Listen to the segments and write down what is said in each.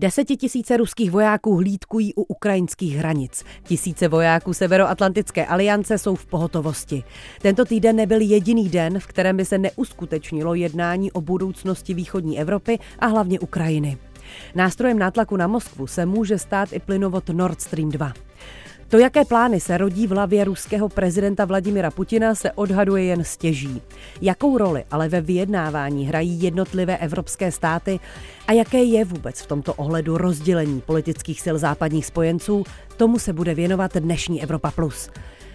Desetitisíce ruských vojáků hlídkují u ukrajinských hranic. Tisíce vojáků Severoatlantické aliance jsou v pohotovosti. Tento týden nebyl jediný den, v kterém by se neuskutečnilo jednání o budoucnosti východní Evropy a hlavně Ukrajiny. Nástrojem nátlaku na Moskvu se může stát i plynovod Nord Stream 2. To, jaké plány se rodí v hlavě ruského prezidenta Vladimira Putina, se odhaduje jen stěží. Jakou roli ale ve vyjednávání hrají jednotlivé evropské státy a jaké je vůbec v tomto ohledu rozdělení politických sil západních spojenců, tomu se bude věnovat dnešní Evropa Plus.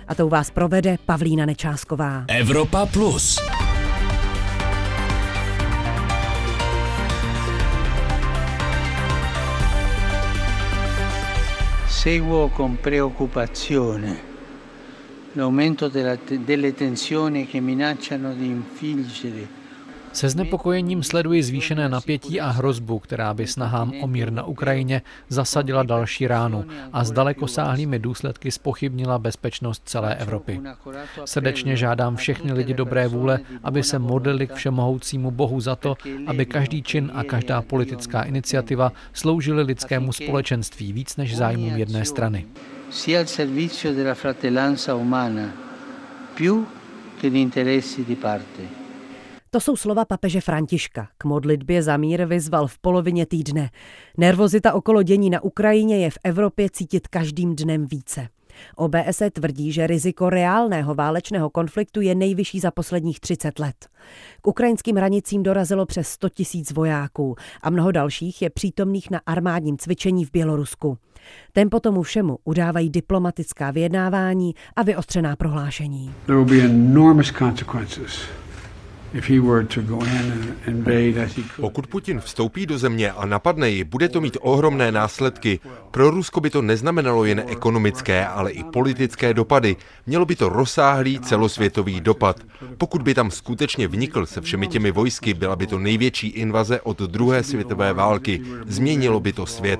A to vás provede Pavlína Nečásková. Evropa Plus. Seguo con preoccupazione l'aumento della, delle tensioni che minacciano di infliggere Se znepokojením sleduji zvýšené napětí a hrozbu, která by snahám o mír na Ukrajině zasadila další ránu a s dalekosáhlými důsledky spochybnila bezpečnost celé Evropy. Srdečně žádám všechny lidi dobré vůle, aby se modlili k všemohoucímu Bohu za to, aby každý čin a každá politická iniciativa sloužily lidskému společenství víc než zájmům jedné strany. Più che interessi di parte. To jsou slova papeže Františka. K modlitbě za mír vyzval v polovině týdne. Nervozita okolo dění na Ukrajině je v Evropě cítit každým dnem více. OBSE tvrdí, že riziko reálného válečného konfliktu je nejvyšší za posledních 30 let. K ukrajinským hranicím dorazilo přes 100 tisíc vojáků a mnoho dalších je přítomných na armádním cvičení v Bělorusku. Tempo tomu všemu udávají diplomatická vyjednávání a vyostřená prohlášení. There will be enormous consequences pokud Putin vstoupí do země a napadne ji, bude to mít ohromné následky. Pro Rusko by to neznamenalo jen ekonomické, ale i politické dopady. Mělo by to rozsáhlý celosvětový dopad. Pokud by tam skutečně vnikl se všemi těmi vojsky, byla by to největší invaze od druhé světové války. Změnilo by to svět.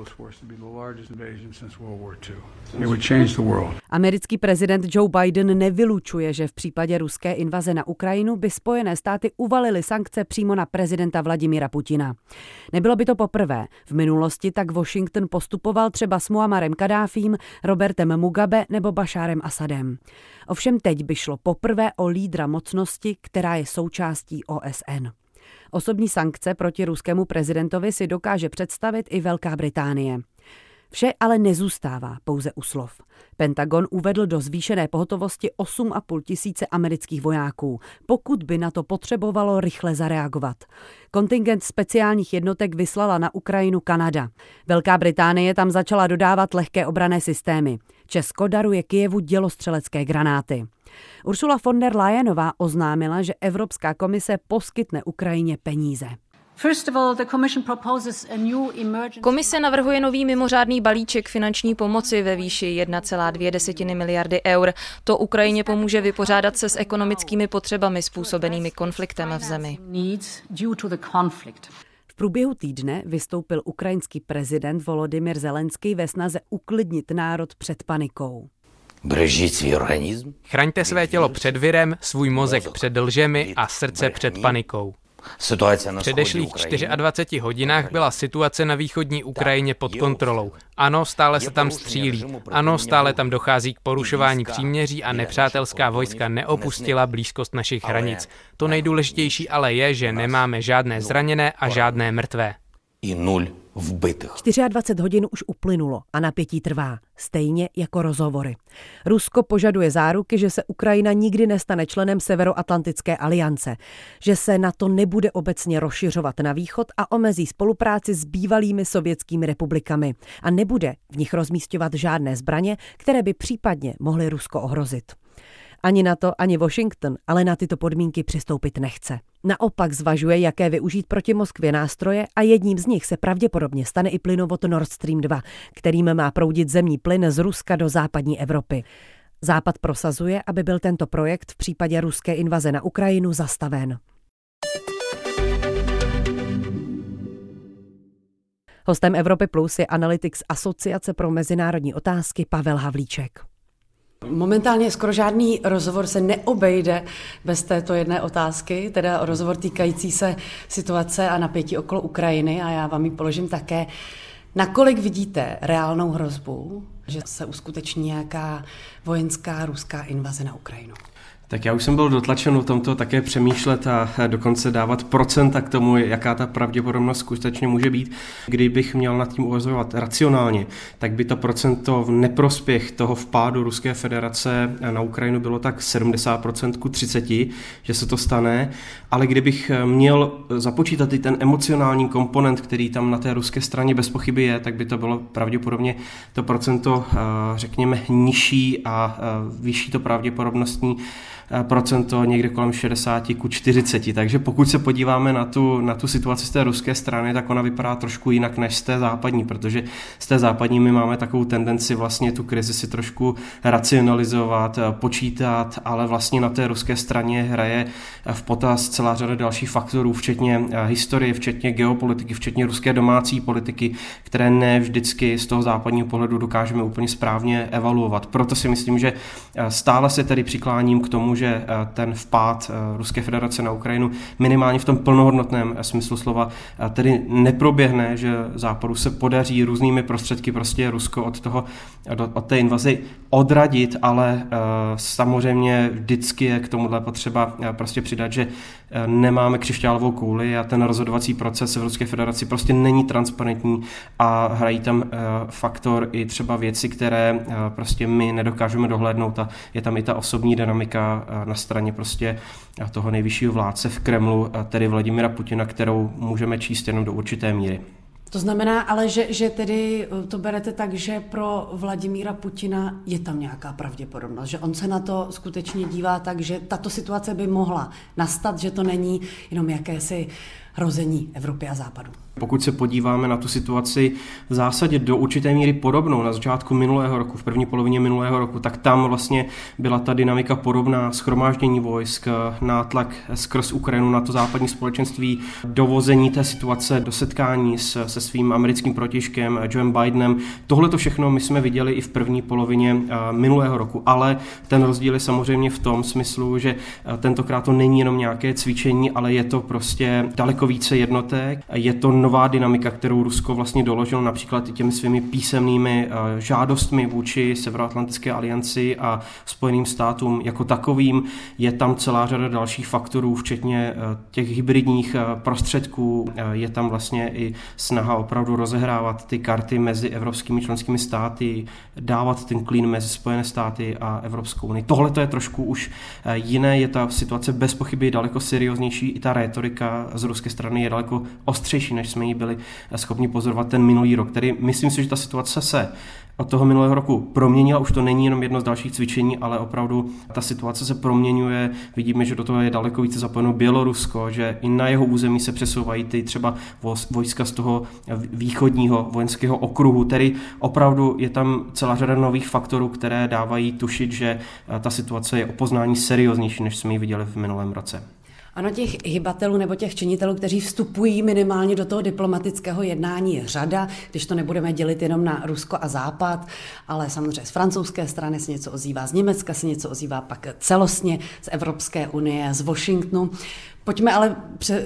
Americký prezident Joe Biden nevylučuje, že v případě ruské invaze na Ukrajinu by Spojené státy uvalily sankce přímo na prezidenta Vladimira Putina. Nebylo by to poprvé. V minulosti tak Washington postupoval třeba s Muammarem Kadáfím, Robertem Mugabe nebo Bašárem Asadem. Ovšem teď by šlo poprvé o lídra mocnosti, která je součástí OSN. Osobní sankce proti ruskému prezidentovi si dokáže představit i Velká Británie. Vše ale nezůstává pouze u slov. Pentagon uvedl do zvýšené pohotovosti 8,5 tisíce amerických vojáků, pokud by na to potřebovalo rychle zareagovat. Kontingent speciálních jednotek vyslala na Ukrajinu Kanada. Velká Británie tam začala dodávat lehké obrané systémy. Česko daruje Kijevu dělostřelecké granáty. Ursula von der Leyenová oznámila, že Evropská komise poskytne Ukrajině peníze. Komise navrhuje nový mimořádný balíček finanční pomoci ve výši 1,2 miliardy eur. To Ukrajině pomůže vypořádat se s ekonomickými potřebami způsobenými konfliktem v zemi. V průběhu týdne vystoupil ukrajinský prezident Volodymyr Zelenský ve snaze uklidnit národ před panikou. Chraňte své tělo před virem, svůj mozek před lžemi a srdce před panikou. V předešlých 24 hodinách byla situace na východní Ukrajině pod kontrolou. Ano, stále se tam střílí. Ano, stále tam dochází k porušování příměří a nepřátelská vojska neopustila blízkost našich hranic. To nejdůležitější ale je, že nemáme žádné zraněné a žádné mrtvé. I nul vbytých. 24 hodin už uplynulo a napětí trvá, stejně jako rozhovory. Rusko požaduje záruky, že se Ukrajina nikdy nestane členem Severoatlantické aliance, že se na to nebude obecně rozšiřovat na východ a omezí spolupráci s bývalými sovětskými republikami a nebude v nich rozmístěvat žádné zbraně, které by případně mohly Rusko ohrozit. Ani na to, ani Washington ale na tyto podmínky přistoupit nechce. Naopak zvažuje, jaké využít proti Moskvě nástroje a jedním z nich se pravděpodobně stane i plynovod Nord Stream 2, kterým má proudit zemní plyn z Ruska do západní Evropy. Západ prosazuje, aby byl tento projekt v případě ruské invaze na Ukrajinu zastaven. Hostem Evropy Plus je analytik z Asociace pro mezinárodní otázky Pavel Havlíček. Momentálně skoro žádný rozhovor se neobejde bez této jedné otázky, teda rozhovor týkající se situace a napětí okolo Ukrajiny a já vám ji položím také. Nakolik vidíte reálnou hrozbu, že se uskuteční nějaká vojenská ruská invaze na Ukrajinu? Tak já už jsem byl dotlačen o tomto také přemýšlet a dokonce dávat procenta k tomu, jaká ta pravděpodobnost skutečně může být. Kdybych měl nad tím uvažovat racionálně, tak by to procento v neprospěch toho vpádu Ruské federace na Ukrajinu bylo tak 70% ku 30, že se to stane, ale kdybych měl započítat i ten emocionální komponent, který tam na té ruské straně bez pochyby je, tak by to bylo pravděpodobně to procento, řekněme, nižší a vyšší to pravděpodobnostní Eh, procento někde kolem 60 ku 40. Takže pokud se podíváme na tu, na tu situaci z té ruské strany, tak ona vypadá trošku jinak než z té západní, protože z té západní my máme takovou tendenci vlastně tu krizi si trošku racionalizovat, eh, počítat, ale vlastně na té ruské straně hraje eh, v potaz celá řada dalších faktorů, včetně historie, včetně geopolitiky, včetně ruské domácí politiky, které ne vždycky z toho západního pohledu dokážeme úplně správně evaluovat. Proto si myslím, že stále se tedy přikláním k tomu, že eh, ten vpád eh, Ruské federace na Ukrajinu minimálně v tom plnohodnotném eh, smyslu slova tedy neproběhne, že Západu se podaří různými prostředky prostě Rusko od, toho, od té invazy odradit, ale samozřejmě vždycky je k tomuhle potřeba prostě přidat, že nemáme křišťálovou kouli a ten rozhodovací proces v Ruské federaci prostě není transparentní a hrají tam faktor i třeba věci, které prostě my nedokážeme dohlédnout a je tam i ta osobní dynamika na straně prostě toho nejvyššího vládce v Kremlu, tedy Vladimira Putina, kterou můžeme číst jenom do určité míry. To znamená ale, že, že tedy eh, to berete tak, že pro Vladimíra Putina je tam nějaká pravděpodobnost, že on se na to skutečně dívá tak, že tato situace by mohla nastat, že to není jenom jakési hrození Evropy a Západu. Pokud se podíváme na tu situaci v zásadě do určité míry podobnou na začátku minulého roku, v první polovině minulého roku, tak tam vlastně byla ta dynamika podobná, schromáždění vojsk, nátlak skrz Ukrajinu na to západní společenství, dovození té situace do setkání s, se svým americkým protižkem Joe Bidenem. Tohle to všechno my jsme viděli i v první polovině eh, minulého roku, ale ten rozdíl je samozřejmě v tom smyslu, že eh, tentokrát to není jenom nějaké cvičení, ale je to prostě daleko více jednotek, je to nová dynamika, kterou Rusko vlastně doložilo například i těmi svými písemnými eh, žádostmi vůči Severoatlantické alianci a Spojeným státům jako takovým. Je tam celá řada dalších faktorů, včetně eh, těch hybridních eh, prostředků. Je tam vlastně i snaha opravdu rozehrávat ty karty mezi evropskými členskými státy, dávat ten klín mezi Spojené státy a Evropskou unii. Tohle to je trošku už jiné, je ta situace bez pochyby daleko serióznější, i ta rétorika z ruské strany je daleko ostřejší než jsme ji byli schopni pozorovat ten minulý rok. Tedy myslím si, že ta situace se od toho minulého roku proměnila. Už to není jenom jedno z dalších cvičení, ale opravdu ta situace se proměňuje. Vidíme, že do toho je daleko více zapojeno Bělorusko, že i na jeho území se přesouvají ty třeba vojska z toho východního vojenského okruhu. Tedy opravdu je tam celá řada nových faktorů, které dávají tušit, že ta situace je o poznání serióznější, než jsme ji viděli v minulém roce. Ano, těch hybatelů nebo těch činitelů, kteří vstupují minimálně do toho diplomatického jednání je řada, když to nebudeme dělit jenom na Rusko a Západ, ale samozřejmě z francouzské strany se něco ozývá, z Německa se něco ozývá, pak celostně z Evropské unie, z Washingtonu. Pojďme ale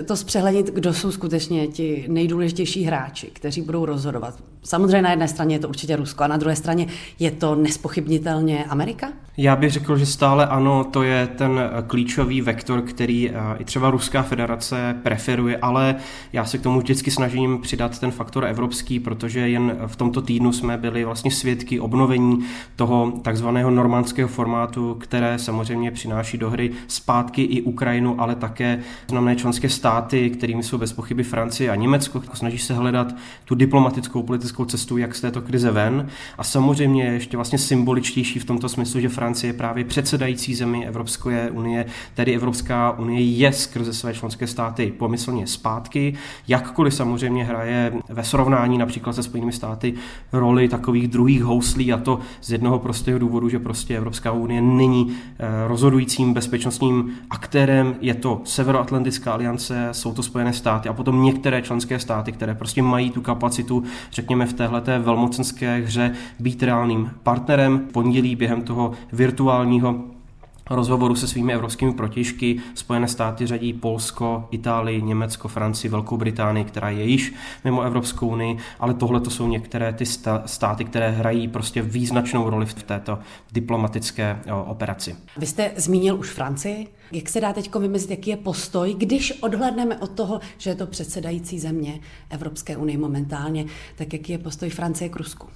to zpřehlednit, kdo jsou skutečně ti nejdůležitější hráči, kteří budou rozhodovat. Samozřejmě na jedné straně je to určitě Rusko a na druhé straně je to nespochybnitelně Amerika? Já bych řekl, že stále ano, to je ten klíčový vektor, který eh, i třeba Ruská federace preferuje, ale já se k tomu vždycky snažím přidat ten faktor evropský, protože jen v tomto týdnu jsme byli vlastně svědky obnovení toho takzvaného normandského formátu, které samozřejmě přináší do hry zpátky i Ukrajinu, ale také znamené členské státy, kterými jsou bez pochyby Francie a Německo, snaží se hledat tu diplomatickou politickou cestu, jak z této krize ven. A samozřejmě ještě vlastně symboličtější v tomto smyslu, že Francie je právě předsedající zemi Evropské unie, tedy Evropská unie je skrze své členské státy pomyslně zpátky, jakkoliv samozřejmě hraje ve srovnání například se Spojenými státy roli takových druhých houslí a to z jednoho prostého důvodu, že prostě Evropská unie není eh, rozhodujícím bezpečnostním aktérem, je to severo Severoatlantická aliance, jsou to Spojené státy a potom některé členské státy, které prostě mají tu kapacitu, řekněme, v téhleté velmocenské hře být reálným partnerem. Pondělí během toho virtuálního rozhovoru se svými evropskými protěžky Spojené státy řadí Polsko, Itálii, Německo, Francii, Velkou Británii, která je již mimo Evropskou unii, ale tohle to jsou některé ty státy, které hrají prostě význačnou roli v této diplomatické operaci. Vy jste zmínil už Francii. Jak se dá teď vymezit, jaký je postoj, když odhledneme od toho, že je to předsedající země Evropské unie momentálně, tak jaký je postoj Francie k Rusku?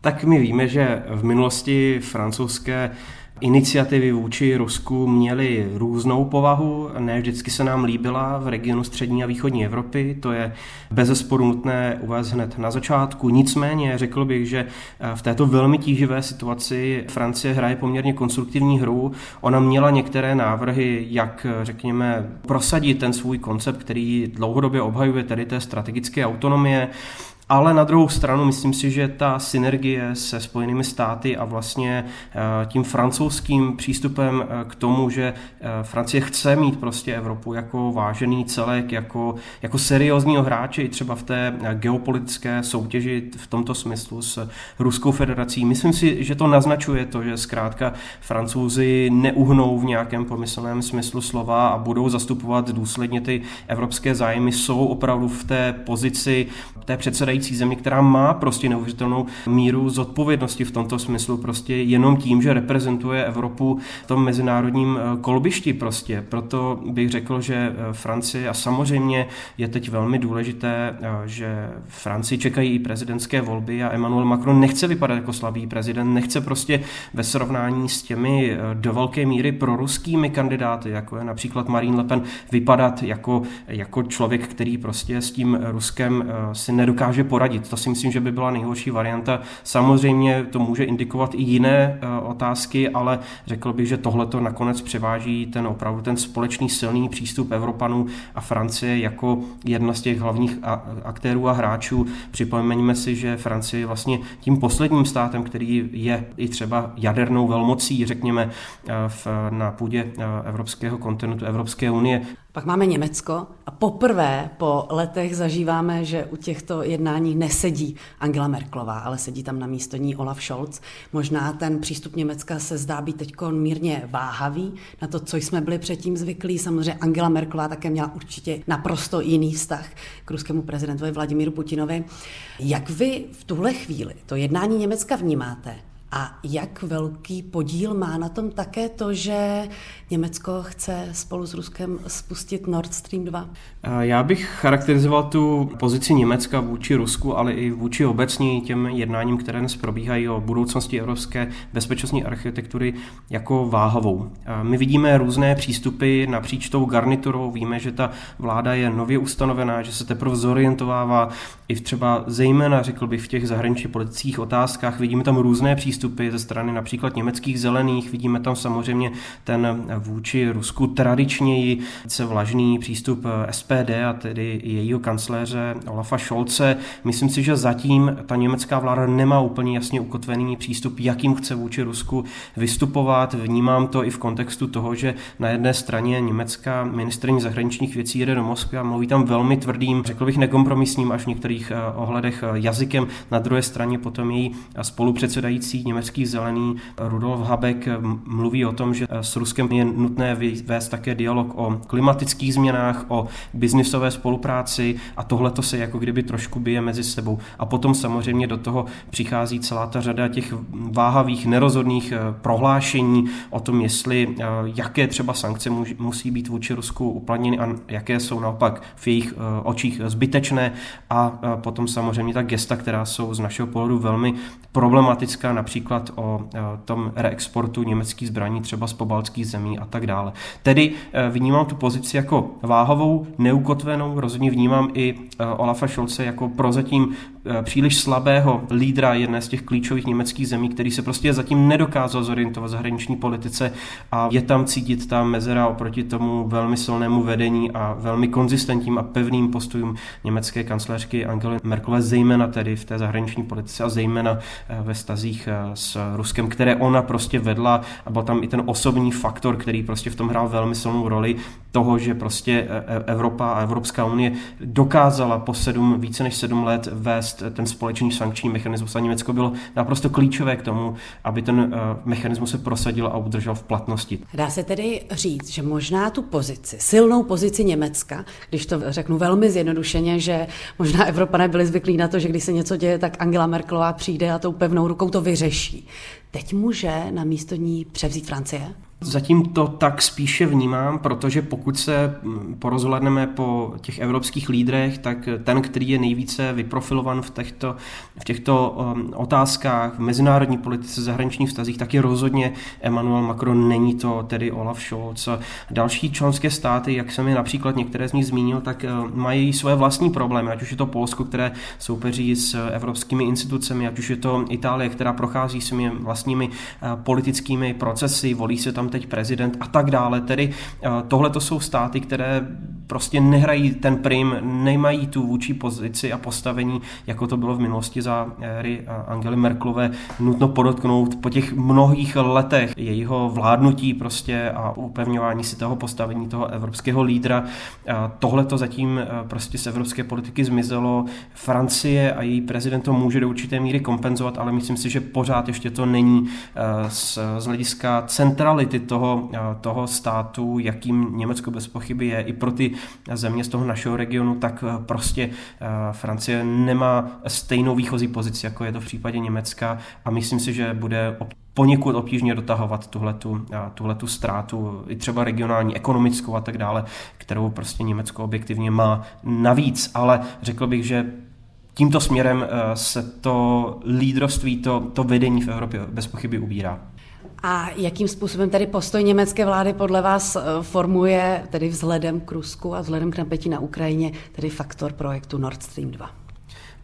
Tak my víme, že v minulosti francouzské Iniciativy vůči Rusku měly různou povahu, ne vždycky se nám líbila v regionu střední a východní Evropy, to je bez sporu nutné uvést hned na začátku. Nicméně řekl bych, že eh, v této velmi tíživé situaci Francie hraje poměrně konstruktivní hru. Ona měla některé návrhy, jak řekněme prosadit ten svůj koncept, který dlouhodobě obhajuje tedy té strategické autonomie. Ale na druhou stranu myslím si, že ta synergie se Spojenými státy a vlastně eh, tím francouzským přístupem eh, k tomu, že eh, Francie chce mít prostě Evropu jako vážený celek, jako, jako seriózního hráče i třeba v té geopolitické soutěži v tomto smyslu s Ruskou federací. Myslím si, že to naznačuje to, že zkrátka Francouzi neuhnou v nějakém pomyslném smyslu slova a budou zastupovat důsledně ty evropské zájmy, jsou opravdu v té pozici té předsedající země, která má prostě neuvěřitelnou míru zodpovědnosti v tomto smyslu, prostě jenom tím, že reprezentuje Evropu v tom mezinárodním eh, kolbišti prostě. Proto bych řekl, že eh, Francie a samozřejmě je teď velmi důležité, eh, že Francii čekají i prezidentské volby a Emmanuel Macron nechce vypadat jako slabý prezident, nechce prostě ve srovnání s těmi do velké míry proruskými kandidáty, jako je například Marine Le Pen, vypadat jako, jako člověk, který prostě s tím Ruskem si nedokáže poradit. To si myslím, že by byla nejhorší varianta. Samozřejmě to může indikovat i jiné eh, otázky, ale řekl bych, že tohle to nakonec převáží ten opravdu ten společný silný přístup Evropanů a Francie jako jedna z těch hlavních aktérů a hráčů. Připomeňme si, že Francie je vlastně tím posledním státem, který je i třeba jadernou velmocí, řekněme, eh, v, na půdě eh, evropského kontinentu, Evropské unie. Pak máme Německo a poprvé po letech zažíváme, že u těchto jednání nesedí Angela Merklová, ale sedí tam na místo ní Olaf Scholz. Možná ten přístup Německa se zdá být teď mírně váhavý na to, co jsme byli předtím zvyklí. Samozřejmě Angela Merklová také měla určitě naprosto jiný vztah k ruskému prezidentovi Vladimíru Putinovi. Jak vy v tuhle chvíli to jednání Německa vnímáte? A jak velký podíl má na tom také to, že Německo chce spolu s Ruskem spustit Nord Stream 2? Já bych charakterizoval tu pozici Německa vůči Rusku, ale i vůči obecně těm jednáním, které dnes probíhají o budoucnosti evropské bezpečnostní architektury jako váhavou. My vidíme různé přístupy napříč tou garniturou, víme, že ta vláda je nově ustanovená, že se teprve zorientovává i v třeba zejména, řekl bych, v těch zahraničně politických otázkách. Vidíme tam různé přístupy ze strany například německých zelených, vidíme tam samozřejmě ten vůči Rusku tradičněji se vlažný přístup SPD a tedy jejího kancléře Olafa Scholze. Myslím si, že zatím ta německá vláda nemá úplně jasně ukotvený přístup, jakým chce vůči Rusku vystupovat. Vnímám to i v kontextu toho, že na jedné straně německá ministrní zahraničních věcí jede do Moskvy a mluví tam velmi tvrdým, řekl bych nekompromisním až v některých eh, ohledech eh, jazykem. Na druhé straně potom její spolupředsedající německý zelený Rudolf Habeck mluví o tom, že eh, s Ruskem je nutné vést také dialog o klimatických změnách, o biznisové spolupráci a tohle to se jako kdyby trošku bije mezi sebou. A potom samozřejmě do toho přichází celá ta řada těch váhavých, nerozhodných eh, prohlášení o tom, jestli eh, jaké třeba sankce musí být vůči Rusku uplatněny a jaké jsou naopak v jejich očích zbytečné a potom samozřejmě ta gesta, která jsou z našeho pohledu velmi problematická, například o tom reexportu německých zbraní třeba z pobaltských zemí a tak dále. Tedy eh, vnímám tu pozici jako váhovou, neukotvenou, rozhodně vnímám i eh, Olafa Scholze jako prozatím příliš slabého lídra jedné z těch klíčových německých zemí, který se prostě zatím nedokázal zorientovat v zahraniční politice a je tam cítit ta mezera oproti tomu velmi silnému vedení a velmi konzistentním a pevným postojům německé kancléřky Angely Merkelové, zejména tedy v té zahraniční politice a zejména eh, ve stazích s Ruskem, které ona prostě vedla a byl tam i ten osobní faktor, který prostě v tom hrál velmi silnou roli toho, že prostě Evropa a Evropská unie dokázala po sedm, více než sedm let vést ten společný sankční mechanismus a Německo bylo naprosto klíčové k tomu, aby ten mechanismus se prosadil a udržel v platnosti. Dá se tedy říct, že možná tu pozici, silnou pozici Německa, když to řeknu velmi zjednodušeně, že možná Evropané byli zvyklí na to, že když se něco děje, tak Angela Merkelová přijde a tou pevnou rukou to vyřeší. Teď může na místo ní převzít Francie? Zatím to tak spíše vnímám, protože pokud se mm, porozhledneme po těch evropských lídrech, tak ten, který je nejvíce vyprofilovan v těchto, v těchto um, otázkách, v mezinárodní politice, zahraničních vztazích, tak je rozhodně Emmanuel Macron, není to tedy Olaf Scholz. Další členské státy, jak jsem je například některé z nich zmínil, tak uh, mají své vlastní problémy, ať už je to Polsko, které soupeří s evropskými institucemi, ať už je to Itálie, která prochází svými vlastními uh, politickými procesy, volí se tam teď prezident a tak dále. Tedy eh, tohle to jsou státy, které prostě nehrají ten prim, nemají tu vůči pozici a postavení, jako to bylo v minulosti za éry Angely Merklové. Nutno podotknout po těch mnohých letech jejího vládnutí prostě a upevňování si toho postavení toho evropského lídra. Tohle to zatím eh, prostě z evropské politiky zmizelo. Francie a její prezident to může do určité míry kompenzovat, ale myslím si, že pořád ještě to není eh, z, z hlediska centrality toho, eh, toho státu, jakým Německo bez pochyby je, i pro ty země z toho našeho regionu, tak eh, prostě Francie nemá stejnou výchozí pozici, jako je to v případě Německa. A myslím si, že bude poněkud obtížně dotahovat tuhletu ztrátu, i třeba regionální, ekonomickou a tak dále, kterou prostě Německo objektivně má navíc, ale řekl bych, že tímto směrem se to lídrovství, to, to vedení v Evropě bez pochyby ubírá. A jakým způsobem tedy postoj německé vlády podle vás eh, formuje, tedy vzhledem k Rusku a vzhledem k napětí na Ukrajině, tedy faktor projektu Nord Stream 2?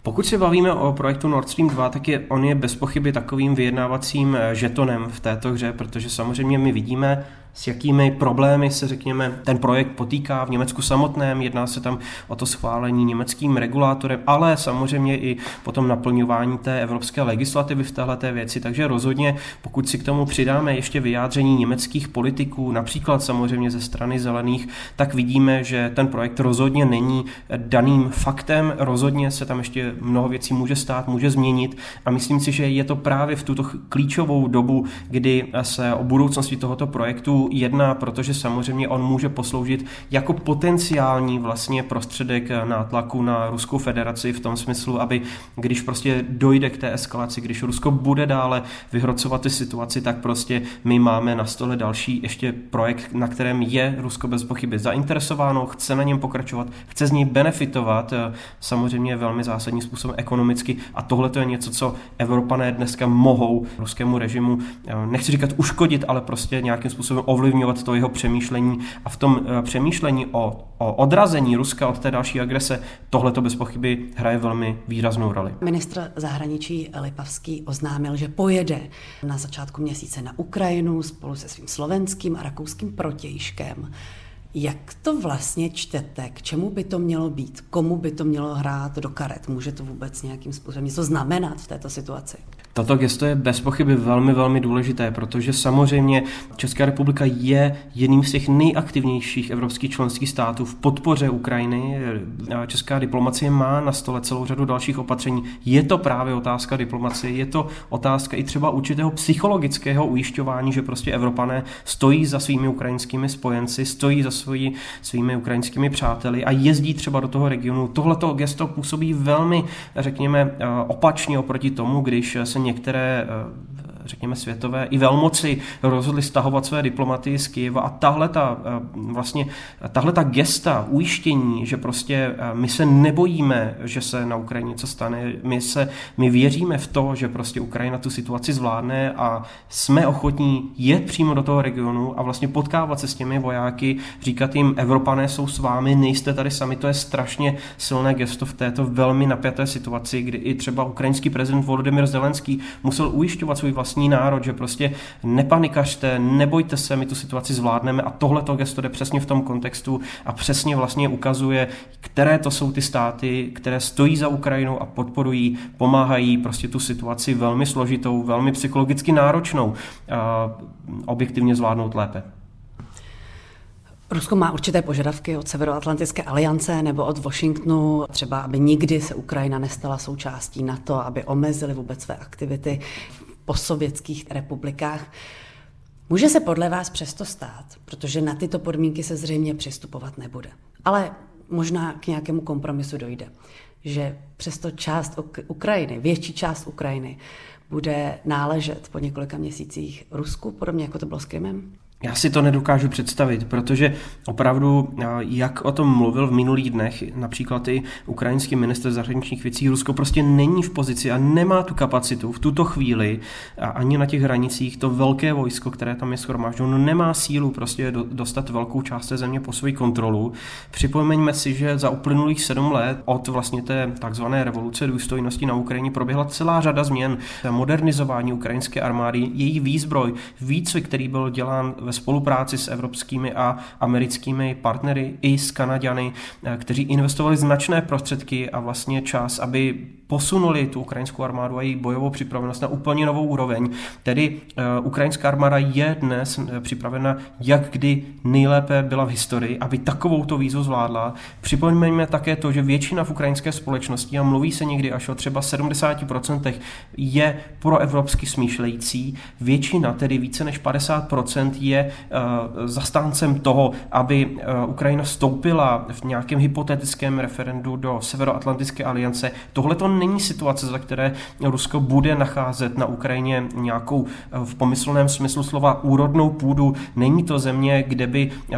Pokud se bavíme o projektu Nord Stream 2, tak je, on je bez pochyby takovým vyjednávacím eh, žetonem v této hře, protože samozřejmě my vidíme, s jakými problémy se, řekněme, ten projekt potýká v Německu samotném. Jedná se tam o to schválení německým regulátorem, ale samozřejmě i potom naplňování té evropské legislativy v této věci. Takže rozhodně, pokud si k tomu přidáme ještě vyjádření německých politiků, například samozřejmě ze strany zelených, tak vidíme, že ten projekt rozhodně není daným faktem. Rozhodně se tam ještě mnoho věcí může stát, může změnit a myslím si, že je to právě v tuto klíčovou dobu, kdy se o budoucnosti tohoto projektu jedná, protože samozřejmě on může posloužit jako potenciální vlastně prostředek nátlaku na Ruskou federaci v tom smyslu, aby když prostě dojde k té eskalaci, když Rusko bude dále vyhrocovat ty situaci, tak prostě my máme na stole další ještě projekt, na kterém je Rusko bez pochyby zainteresováno, chce na něm pokračovat, chce z něj benefitovat, eh, samozřejmě velmi zásadním způsobem ekonomicky. A tohle to je něco, co Evropané dneska mohou ruskému režimu, eh, nechci říkat uškodit, ale prostě nějakým způsobem ovlivňovat to jeho přemýšlení a v tom eh, přemýšlení o, o odrazení Ruska od té další agrese tohle to bez pochyby hraje velmi výraznou roli. Ministr zahraničí Lipavský oznámil, že pojede na začátku měsíce na Ukrajinu spolu se svým slovenským a rakouským protějškem. Jak to vlastně čtete? K čemu by to mělo být? Komu by to mělo hrát do karet? Může to vůbec nějakým způsobem něco znamenat v této situaci? Tato gesto je bez pochyby velmi, velmi důležité, protože samozřejmě Česká republika je jedním z těch nejaktivnějších evropských členských států v podpoře Ukrajiny. Česká diplomacie má na stole celou řadu dalších opatření. Je to právě otázka diplomacie, je to otázka i třeba určitého psychologického ujišťování, že prostě Evropané stojí za svými ukrajinskými spojenci, stojí za svoji, svými ukrajinskými přáteli a jezdí třeba do toho regionu. Tohleto gesto působí velmi, řekněme, opačně oproti tomu, když se některé eh, řekněme, světové i velmoci rozhodli stahovat své diplomaty z Kyjeva a tahle ta, eh, vlastně, tahle ta gesta, ujištění, že prostě eh, my se nebojíme, že se na Ukrajině něco stane, my, se, my věříme v to, že prostě Ukrajina tu situaci zvládne a jsme ochotní jet přímo do toho regionu a vlastně potkávat se s těmi vojáky, říkat jim, Evropané jsou s vámi, nejste tady sami, to je strašně silné gesto v této velmi napjaté situaci, kdy i třeba ukrajinský prezident Volodymyr Zelenský musel ujišťovat svůj vlastní vlastní národ, že prostě nepanikařte, nebojte se, my tu situaci zvládneme a tohle to gesto jde přesně v tom kontextu a přesně vlastně ukazuje, které to jsou ty státy, které stojí za Ukrajinou a podporují, pomáhají prostě tu situaci velmi složitou, velmi psychologicky náročnou objektivně zvládnout lépe. Rusko má určité požadavky od Severoatlantické aliance nebo od Washingtonu, třeba aby nikdy se Ukrajina nestala součástí NATO, aby omezili vůbec své aktivity v postsovětských republikách. Může se podle vás přesto stát, protože na tyto podmínky se zřejmě přistupovat nebude. Ale možná k nějakému kompromisu dojde, že přesto část Ukrajiny, větší část Ukrajiny, bude náležet po několika měsících Rusku, podobně jako to bylo s Krymem? Já si to nedokážu představit, protože opravdu, jak o tom mluvil v minulých dnech, například i ukrajinský minister zahraničních věcí, Rusko prostě není v pozici a nemá tu kapacitu v tuto chvíli a ani na těch hranicích to velké vojsko, které tam je schromážděno, nemá sílu prostě dostat velkou část té země po svoji kontrolu. Připomeňme si, že za uplynulých sedm let od vlastně té takzvané revoluce důstojnosti na Ukrajině proběhla celá řada změn. Modernizování ukrajinské armády, její výzbroj, výcvik, který byl dělán ve spolupráci s evropskými a americkými partnery i s Kanaďany, eh, kteří investovali značné prostředky a vlastně čas, aby posunuli tu ukrajinskou armádu a její bojovou připravenost na úplně novou úroveň. Tedy uh, ukrajinská armáda je dnes uh, připravena, jak kdy nejlépe byla v historii, aby takovou to výzvu zvládla. Připomeňme také to, že většina v ukrajinské společnosti, a mluví se někdy až o třeba 70%, je proevropsky smýšlející. Většina, tedy více než 50%, je uh, zastáncem toho, aby uh, Ukrajina vstoupila v nějakém hypotetickém referendu do Severoatlantické aliance. Tohle to není situace, za které Rusko bude nacházet na Ukrajině nějakou eh, v pomyslném smyslu slova úrodnou půdu. Není to země, kde by eh,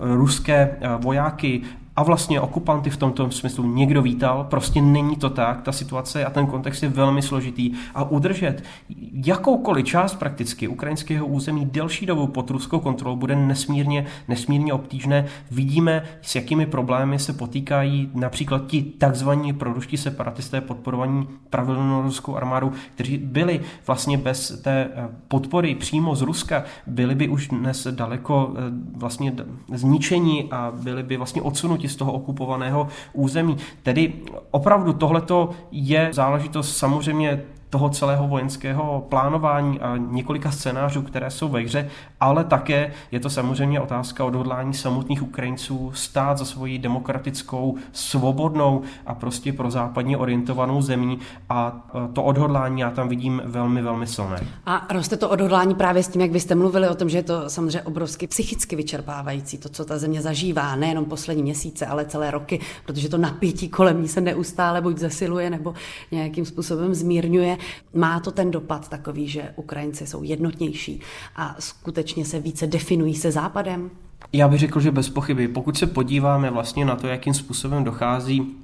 ruské eh, vojáky a vlastně okupanty v tomto smyslu někdo vítal, prostě není to tak, ta situace a ten kontext je velmi složitý a udržet jakoukoliv část prakticky ukrajinského území delší dobu pod ruskou kontrolou bude nesmírně, nesmírně obtížné. Vidíme, s jakými problémy se potýkají například ti takzvaní proruští separatisté podporovaní pravidelnou ruskou armádu, kteří byli vlastně bez té eh, podpory přímo z Ruska, byli by už dnes daleko eh, vlastně zničení a byli by vlastně odsunuti z toho okupovaného území. Tedy opravdu tohleto je záležitost samozřejmě toho celého vojenského plánování a několika scénářů, které jsou ve hře, ale také je to samozřejmě otázka odhodlání samotných Ukrajinců stát za svoji demokratickou, svobodnou a prostě pro západně orientovanou zemí a e, to odhodlání já tam vidím velmi, velmi silné. A roste to odhodlání právě s tím, jak vy jste mluvili o tom, že je to samozřejmě obrovsky psychicky vyčerpávající, to, co ta země zažívá, nejenom poslední měsíce, ale celé roky, protože to napětí kolem ní se neustále buď zesiluje nebo nějakým způsobem zmírňuje. Má to ten dopad takový, že Ukrajinci jsou jednotnější a skutečně se více definují se Západem? Já bych řekl, že bez pochyby. Pokud se podíváme vlastně na to, jakým způsobem dochází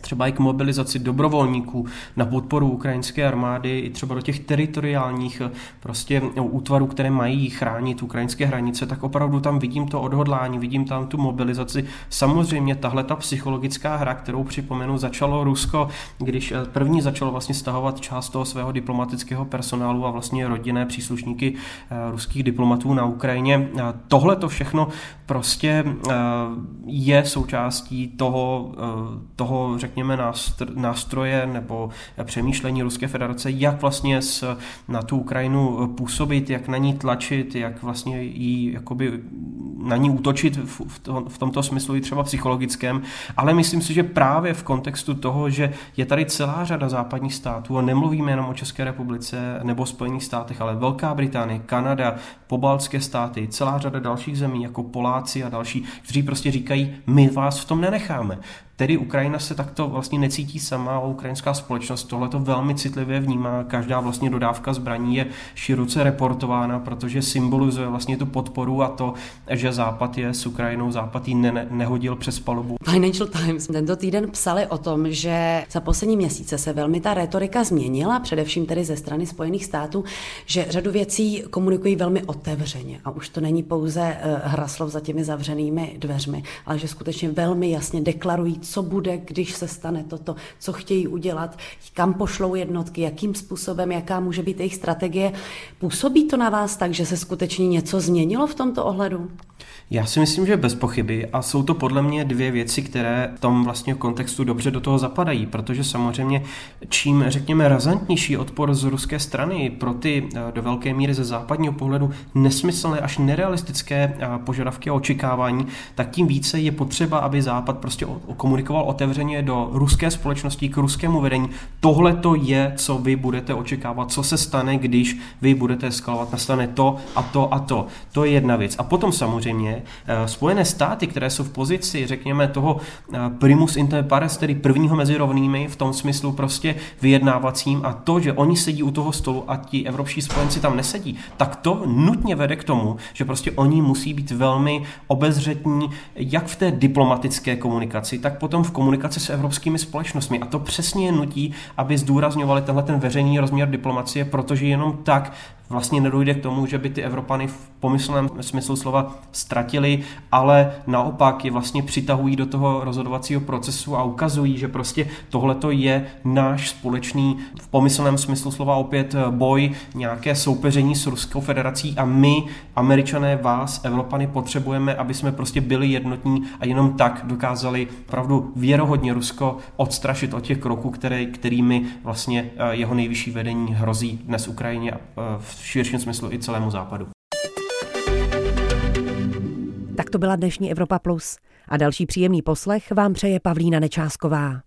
třeba i k mobilizaci dobrovolníků na podporu ukrajinské armády, i třeba do těch teritoriálních eh, prostě no, útvarů, které mají chránit ukrajinské hranice, tak opravdu tam vidím to odhodlání, vidím tam tu mobilizaci. Samozřejmě tahle ta psychologická hra, kterou připomenu, začalo Rusko, když eh, první začalo vlastně stahovat část toho svého diplomatického personálu a vlastně rodinné příslušníky eh, ruských diplomatů na Ukrajině. Tohle to všechno prostě je součástí toho, toho řekněme, nástroje nebo přemýšlení Ruské federace, jak vlastně s, na tu Ukrajinu působit, jak na ní tlačit, jak vlastně jí jakoby na ní útočit v, v, to, v tomto smyslu i třeba psychologickém, ale myslím si, že právě v kontextu toho, že je tady celá řada západních států a nemluvíme jenom o České republice nebo Spojených státech, ale Velká Británie, Kanada, pobaltské státy, celá řada dalších zemí jako Poláci a další, kteří prostě říkají, my vás v tom nenecháme. Tedy Ukrajina se takto vlastně necítí sama a ukrajinská společnost tohle to velmi citlivě vnímá. Každá vlastně dodávka zbraní je široce reportována, protože symbolizuje vlastně tu podporu a to, že Západ je s Ukrajinou, Západ ji ne- nehodil přes palubu. Financial Times tento týden psali o tom, že za poslední měsíce se velmi ta retorika změnila, především tedy ze strany Spojených států, že řadu věcí komunikují velmi otevřeně a už to není pouze eh, hra slov za těmi zavřenými dveřmi, ale že skutečně velmi jasně deklarují, co bude, když se se stane toto, co chtějí udělat, kam pošlou jednotky, jakým způsobem, jaká může být jejich strategie. Působí to na vás tak, že se skutečně něco změnilo v tomto ohledu? Já si myslím, že bez pochyby a jsou to podle mě dvě věci, které v tom vlastně kontextu dobře do toho zapadají, protože samozřejmě čím, řekněme, razantnější odpor z ruské strany pro ty eh, do velké míry ze západního pohledu nesmyslné až nerealistické eh, požadavky a očekávání, tak tím více je potřeba, aby Západ prostě komunikoval otevřeně do ruské společnosti, k ruskému vedení. Tohle to je, co vy budete očekávat, co se stane, když vy budete eskalovat, nastane to a to a to. To je jedna věc. A potom samozřejmě Eh, Spojené státy, které jsou v pozici, řekněme, toho eh, primus inter pares, tedy prvního mezi rovnými, v tom smyslu prostě vyjednávacím a to, že oni sedí u toho stolu a ti evropští spojenci tam nesedí, tak to nutně vede k tomu, že prostě oni musí být velmi obezřetní, jak v té diplomatické komunikaci, tak potom v komunikaci s evropskými společnostmi. A to přesně je nutí, aby zdůrazňovali tenhle ten veřejný rozměr diplomacie, protože jenom tak vlastně nedojde k tomu, že by ty Evropany v pomyslném smyslu slova ztratili, ale naopak je vlastně přitahují do toho rozhodovacího procesu a ukazují, že prostě tohleto je náš společný v pomyslném smyslu slova opět boj, nějaké soupeření s Ruskou federací a my, američané, vás, Evropany, potřebujeme, aby jsme prostě byli jednotní a jenom tak dokázali opravdu věrohodně Rusko odstrašit od těch kroků, které, kterými vlastně eh, jeho nejvyšší vedení hrozí dnes Ukrajině eh, v v širším smyslu i celému západu. Tak to byla dnešní Evropa Plus. A další příjemný poslech vám přeje Pavlína Nečásková.